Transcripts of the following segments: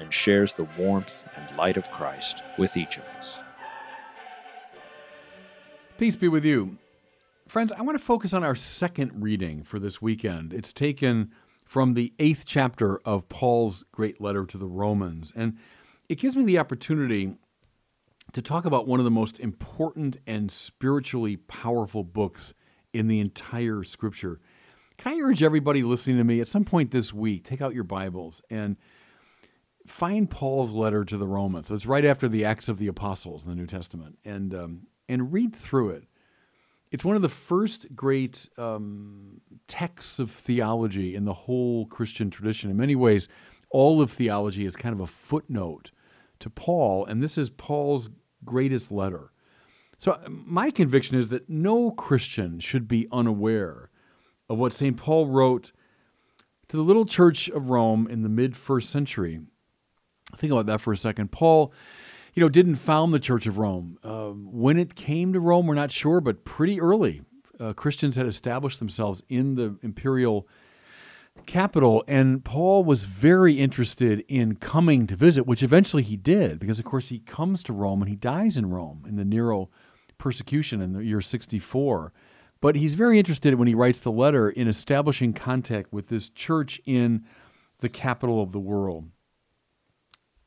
and shares the warmth and light of Christ with each of us. Peace be with you. Friends, I want to focus on our second reading for this weekend. It's taken from the eighth chapter of Paul's great letter to the Romans. And it gives me the opportunity to talk about one of the most important and spiritually powerful books in the entire scripture. Can I urge everybody listening to me at some point this week, take out your Bibles and find Paul's letter to the Romans. It's right after the Acts of the Apostles in the New Testament, and um, and read through it. It's one of the first great um, texts of theology in the whole Christian tradition. In many ways, all of theology is kind of a footnote to Paul, and this is Paul's greatest letter. So, my conviction is that no Christian should be unaware of what St. Paul wrote to the little church of Rome in the mid first century Think about that for a second. Paul, you know, didn't found the Church of Rome. Uh, when it came to Rome, we're not sure, but pretty early, uh, Christians had established themselves in the imperial capital, and Paul was very interested in coming to visit, which eventually he did, because of course he comes to Rome and he dies in Rome in the Nero persecution in the year 64. But he's very interested when he writes the letter in establishing contact with this church in the capital of the world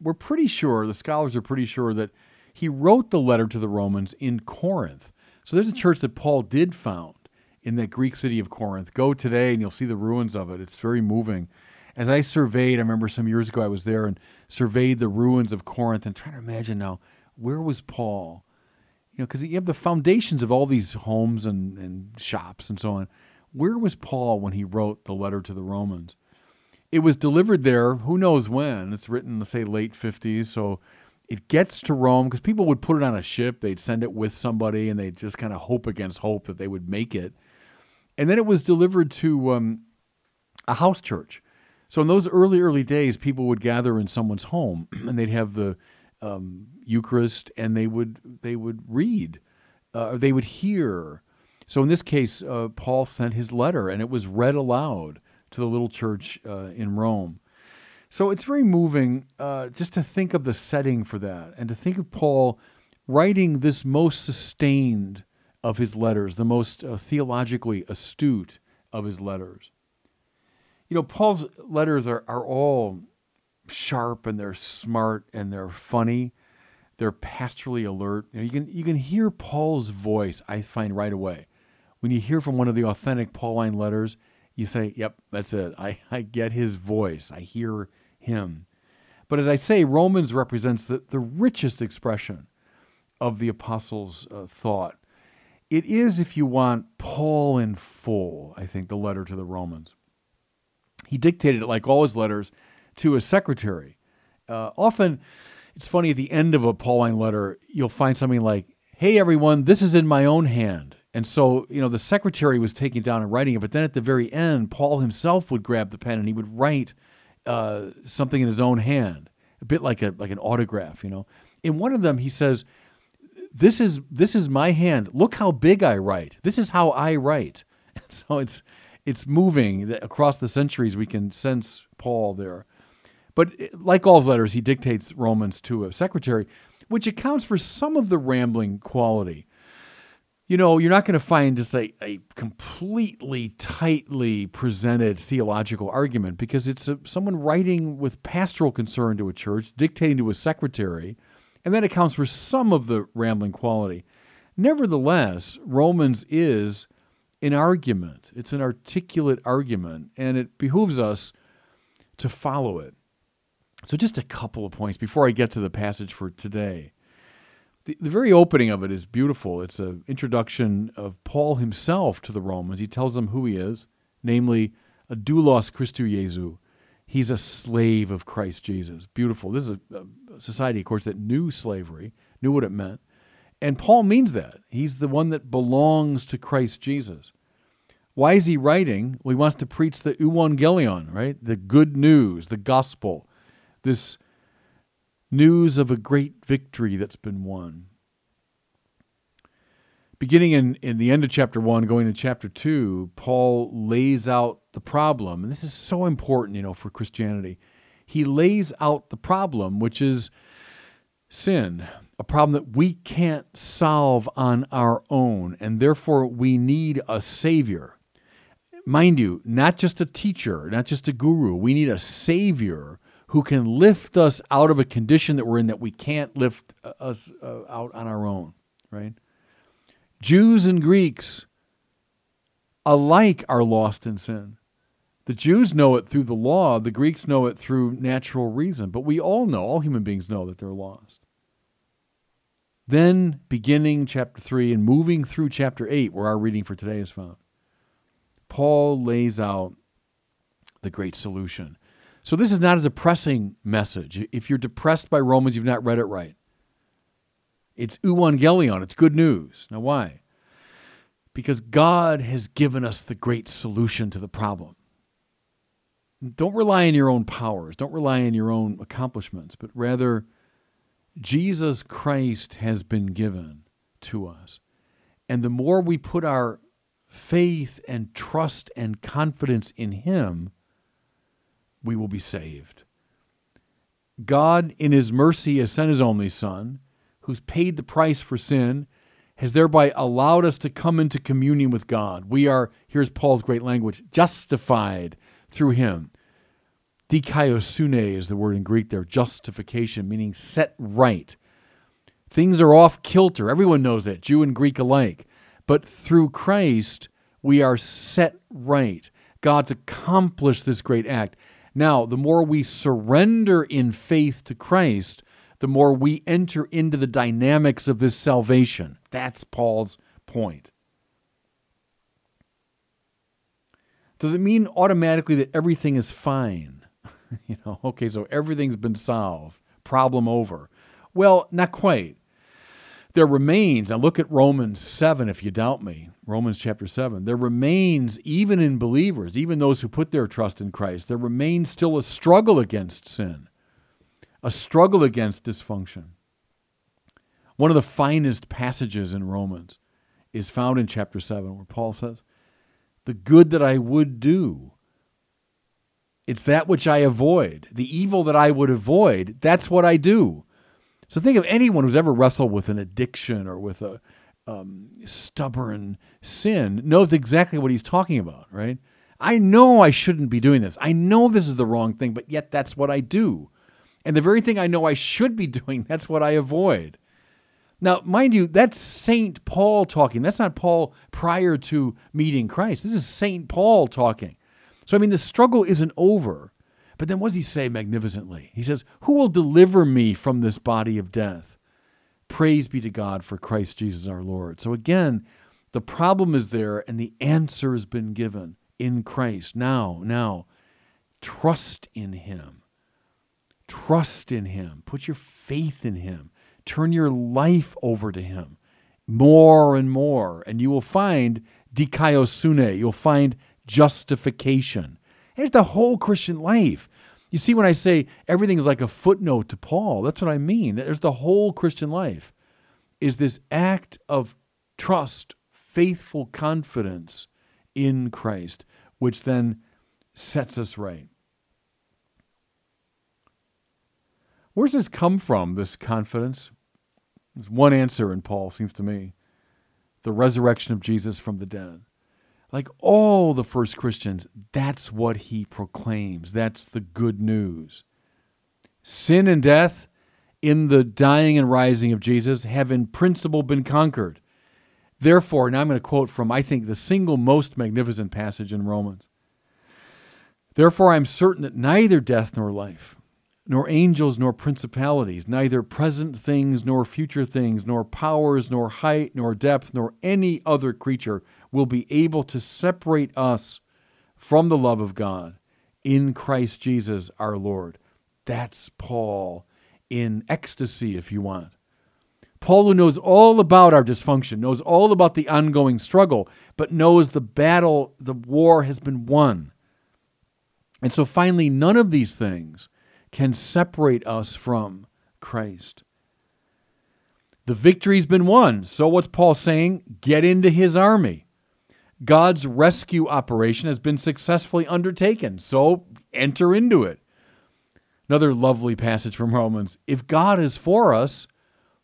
we're pretty sure, the scholars are pretty sure that he wrote the letter to the Romans in Corinth. So there's a church that Paul did found in that Greek city of Corinth. Go today and you'll see the ruins of it. It's very moving. As I surveyed, I remember some years ago I was there and surveyed the ruins of Corinth and trying to imagine now, where was Paul? You know, because you have the foundations of all these homes and, and shops and so on. Where was Paul when he wrote the letter to the Romans? It was delivered there, who knows when. It's written, say, late 50s. So it gets to Rome because people would put it on a ship, they'd send it with somebody, and they'd just kind of hope against hope that they would make it. And then it was delivered to um, a house church. So in those early, early days, people would gather in someone's home and they'd have the um, Eucharist and they would, they would read, uh, they would hear. So in this case, uh, Paul sent his letter and it was read aloud to the little church uh, in Rome. So it's very moving uh, just to think of the setting for that and to think of Paul writing this most sustained of his letters, the most uh, theologically astute of his letters. You know, Paul's letters are, are all sharp and they're smart and they're funny. They're pastorally alert. You, know, you, can, you can hear Paul's voice, I find, right away. When you hear from one of the authentic Pauline letters, you say, yep, that's it. I, I get his voice, I hear him. But as I say, Romans represents the, the richest expression of the apostles' uh, thought. It is, if you want, Paul in full, I think, the letter to the Romans. He dictated it, like all his letters, to a secretary. Uh, often, it's funny, at the end of a Pauline letter, you'll find something like, Hey, everyone, this is in my own hand. And so, you know, the secretary was taking it down and writing it, but then at the very end, Paul himself would grab the pen and he would write uh, something in his own hand, a bit like a like an autograph, you know. In one of them, he says, "This is this is my hand. Look how big I write. This is how I write." so it's it's moving across the centuries. We can sense Paul there, but eh, like all his letters, he dictates Romans to a secretary, which accounts for some of the rambling quality you know, you're not going to find just a, a completely tightly presented theological argument because it's a, someone writing with pastoral concern to a church, dictating to a secretary, and that accounts for some of the rambling quality. Nevertheless, Romans is an argument, it's an articulate argument, and it behooves us to follow it. So, just a couple of points before I get to the passage for today. The, the very opening of it is beautiful. It's an introduction of Paul himself to the Romans. He tells them who he is, namely, a doulos Christou Jesu. He's a slave of Christ Jesus. Beautiful. This is a, a society, of course, that knew slavery, knew what it meant. And Paul means that. He's the one that belongs to Christ Jesus. Why is he writing? Well, he wants to preach the euangelion, right? The good news, the gospel, this news of a great victory that's been won. Beginning in, in the end of chapter 1, going to chapter 2, Paul lays out the problem. And this is so important, you know, for Christianity. He lays out the problem, which is sin, a problem that we can't solve on our own, and therefore we need a savior. Mind you, not just a teacher, not just a guru. We need a savior who can lift us out of a condition that we're in that we can't lift uh, us uh, out on our own, right? Jews and Greeks alike are lost in sin. The Jews know it through the law, the Greeks know it through natural reason, but we all know, all human beings know that they're lost. Then, beginning chapter 3 and moving through chapter 8, where our reading for today is found, Paul lays out the great solution. So, this is not a depressing message. If you're depressed by Romans, you've not read it right. It's euangelion, it's good news. Now, why? Because God has given us the great solution to the problem. Don't rely on your own powers, don't rely on your own accomplishments, but rather, Jesus Christ has been given to us. And the more we put our faith and trust and confidence in Him, we will be saved. God, in His mercy, has sent His only Son, who's paid the price for sin, has thereby allowed us to come into communion with God. We are, here's Paul's great language, justified through Him. Dikaiosune is the word in Greek there, justification, meaning set right. Things are off kilter. Everyone knows that, Jew and Greek alike. But through Christ, we are set right. God's accomplished this great act. Now, the more we surrender in faith to Christ, the more we enter into the dynamics of this salvation. That's Paul's point. Does it mean automatically that everything is fine? you know, okay, so everything's been solved, problem over. Well, not quite there remains, now look at Romans 7 if you doubt me, Romans chapter 7. There remains, even in believers, even those who put their trust in Christ, there remains still a struggle against sin, a struggle against dysfunction. One of the finest passages in Romans is found in chapter 7, where Paul says, The good that I would do, it's that which I avoid. The evil that I would avoid, that's what I do. So think of anyone who's ever wrestled with an addiction or with a um, stubborn sin knows exactly what he's talking about, right? I know I shouldn't be doing this. I know this is the wrong thing, but yet that's what I do. And the very thing I know I should be doing, that's what I avoid. Now, mind you, that's St. Paul talking. That's not Paul prior to meeting Christ. This is St. Paul talking. So, I mean, the struggle isn't over. But then what does he say magnificently? He says, Who will deliver me from this body of death? Praise be to God for Christ Jesus our Lord. So again, the problem is there and the answer has been given in Christ. Now, now, trust in Him. Trust in Him. Put your faith in Him. Turn your life over to Him more and more, and you will find dikaiosune. You'll find justification. It's the whole Christian life. You see, when I say everything is like a footnote to Paul, that's what I mean. There's the whole Christian life is this act of trust, faithful confidence in Christ, which then sets us right. Where's this come from, this confidence? There's one answer in Paul, seems to me the resurrection of Jesus from the dead like all the first Christians, that's what he proclaims. That's the good news. Sin and death in the dying and rising of Jesus have in principle been conquered. Therefore, now I'm going to quote from, I think, the single most magnificent passage in Romans. Therefore, I'm certain that neither death nor life, nor angels nor principalities, neither present things nor future things, nor powers, nor height, nor depth, nor any other creature will be able to separate us from the love of God in Christ Jesus our Lord. That's Paul in ecstasy, if you want. Paul, who knows all about our dysfunction, knows all about the ongoing struggle, but knows the battle, the war has been won. And so finally, none of these things can separate us from Christ. The victory's been won. So what's Paul saying? Get into his army. God's rescue operation has been successfully undertaken. So enter into it. Another lovely passage from Romans. If God is for us,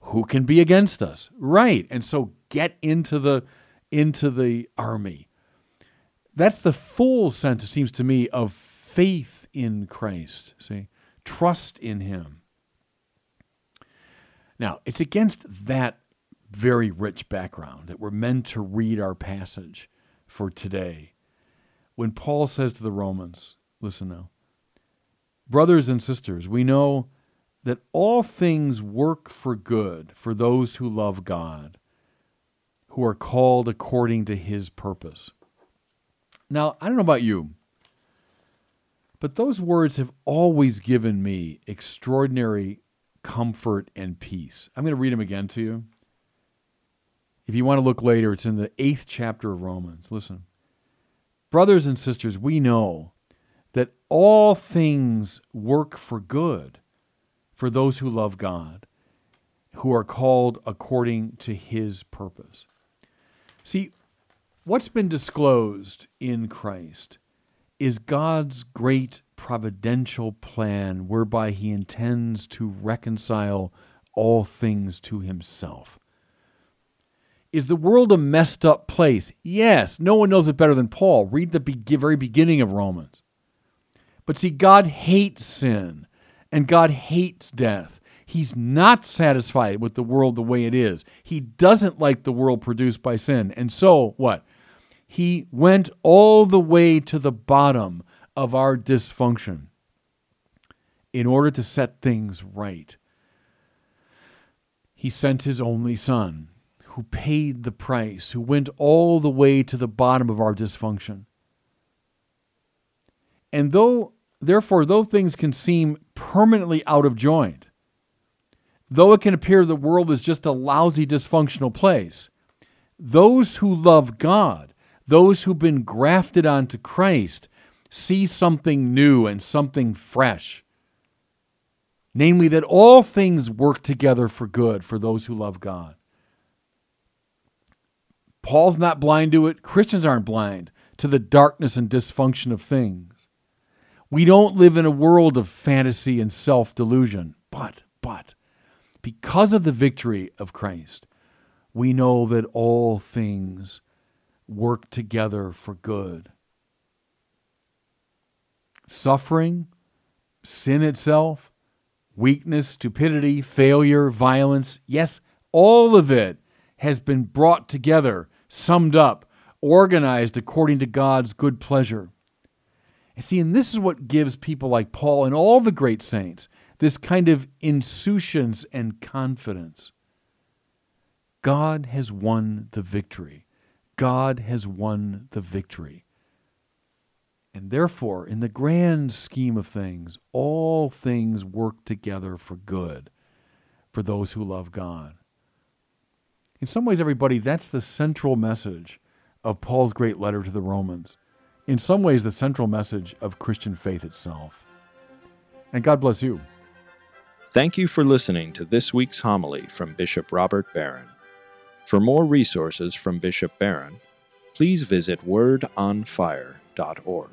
who can be against us? Right. And so get into the into the army. That's the full sense, it seems to me, of faith in Christ. See? Trust in him. Now, it's against that very rich background that we're meant to read our passage for today. When Paul says to the Romans, listen now, brothers and sisters, we know that all things work for good for those who love God, who are called according to his purpose. Now, I don't know about you, but those words have always given me extraordinary comfort and peace. I'm going to read them again to you. If you want to look later, it's in the eighth chapter of Romans. Listen. Brothers and sisters, we know that all things work for good for those who love God, who are called according to his purpose. See, what's been disclosed in Christ is God's great providential plan whereby he intends to reconcile all things to himself. Is the world a messed up place? Yes. No one knows it better than Paul. Read the be- very beginning of Romans. But see, God hates sin and God hates death. He's not satisfied with the world the way it is. He doesn't like the world produced by sin. And so, what? He went all the way to the bottom of our dysfunction in order to set things right. He sent his only son, who paid the price, who went all the way to the bottom of our dysfunction. And though, therefore, though things can seem permanently out of joint, though it can appear the world is just a lousy, dysfunctional place, those who love God, those who've been grafted onto Christ, see something new and something fresh. Namely, that all things work together for good for those who love God. Paul's not blind to it. Christians aren't blind to the darkness and dysfunction of things. We don't live in a world of fantasy and self delusion. But, but, because of the victory of Christ, we know that all things work together for good suffering, sin itself, weakness, stupidity, failure, violence. Yes, all of it has been brought together, summed up, organized according to God's good pleasure. And see, and this is what gives people like Paul and all the great saints this kind of insouciance and confidence. God has won the victory. God has won the victory. And therefore, in the grand scheme of things, all things work together for good for those who love God. In some ways, everybody, that's the central message of Paul's great letter to the Romans. In some ways, the central message of Christian faith itself. And God bless you. Thank you for listening to this week's homily from Bishop Robert Barron. For more resources from Bishop Barron, please visit wordonfire.org.